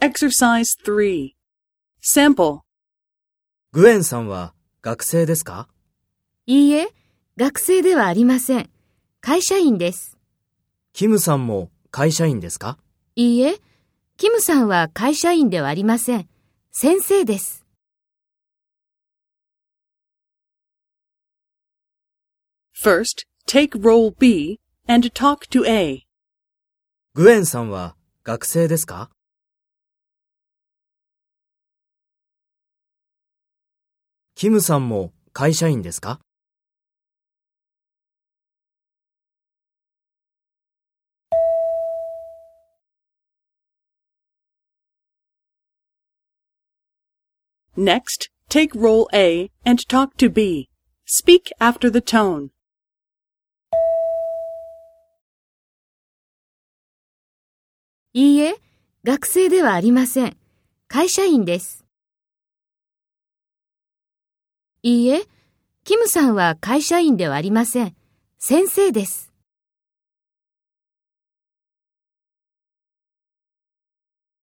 Exercise 3. Sample. グエンさんは学生ですか？いいえ、学生ではありません。会社員です。キムさんも会社員ですか？いいえ、キムさんは会社員ではありません。先生です。First, take role B and talk to A. グエンさんは学生ですか？キムさんも会社員ですか Next, take role A and talk to B. Speak after the tone. いいえ、学生ではありません。会社員です。いいえ、キムさんは会社員ではありません。先生です。